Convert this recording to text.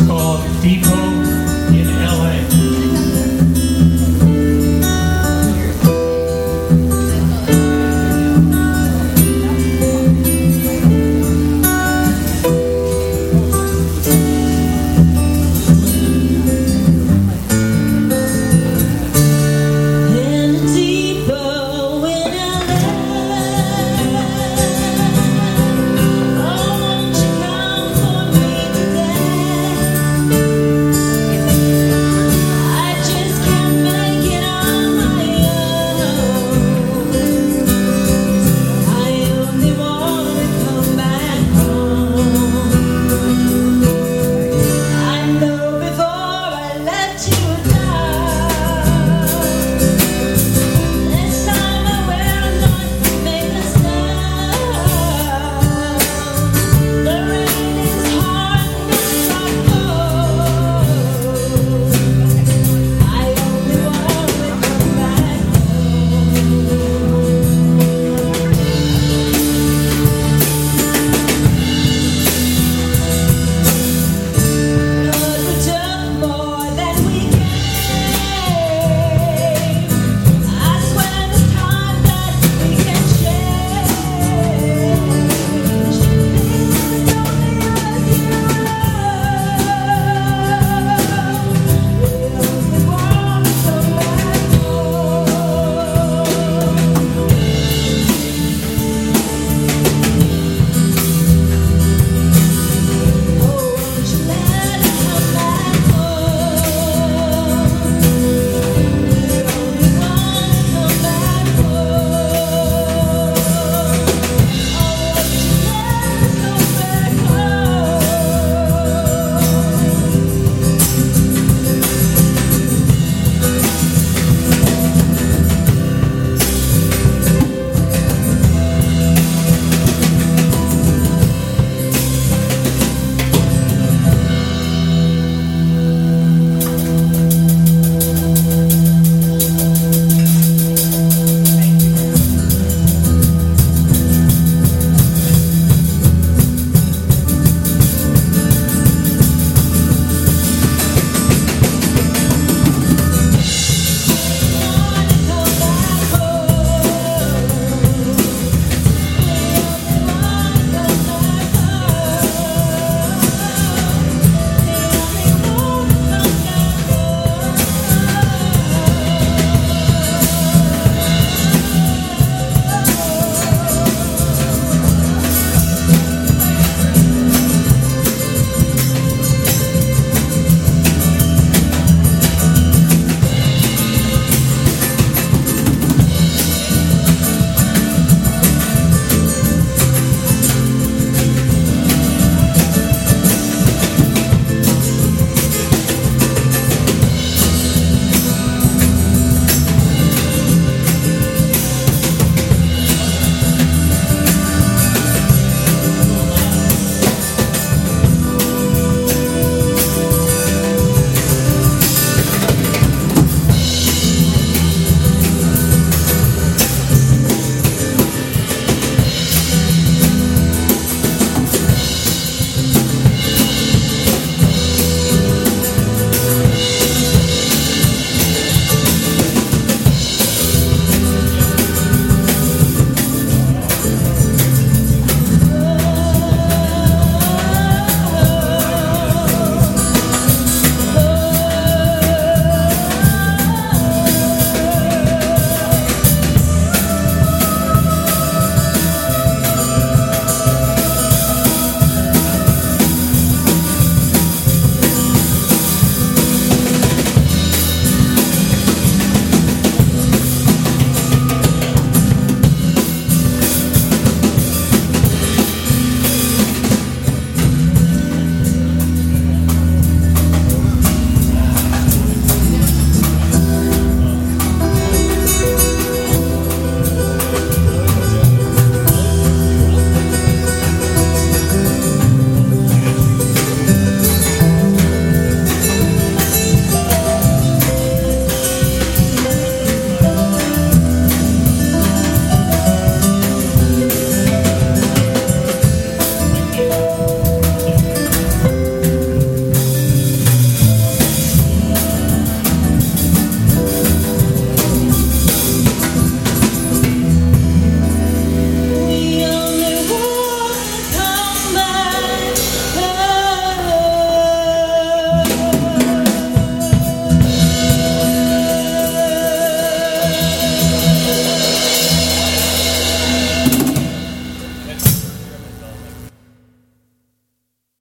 is called Depot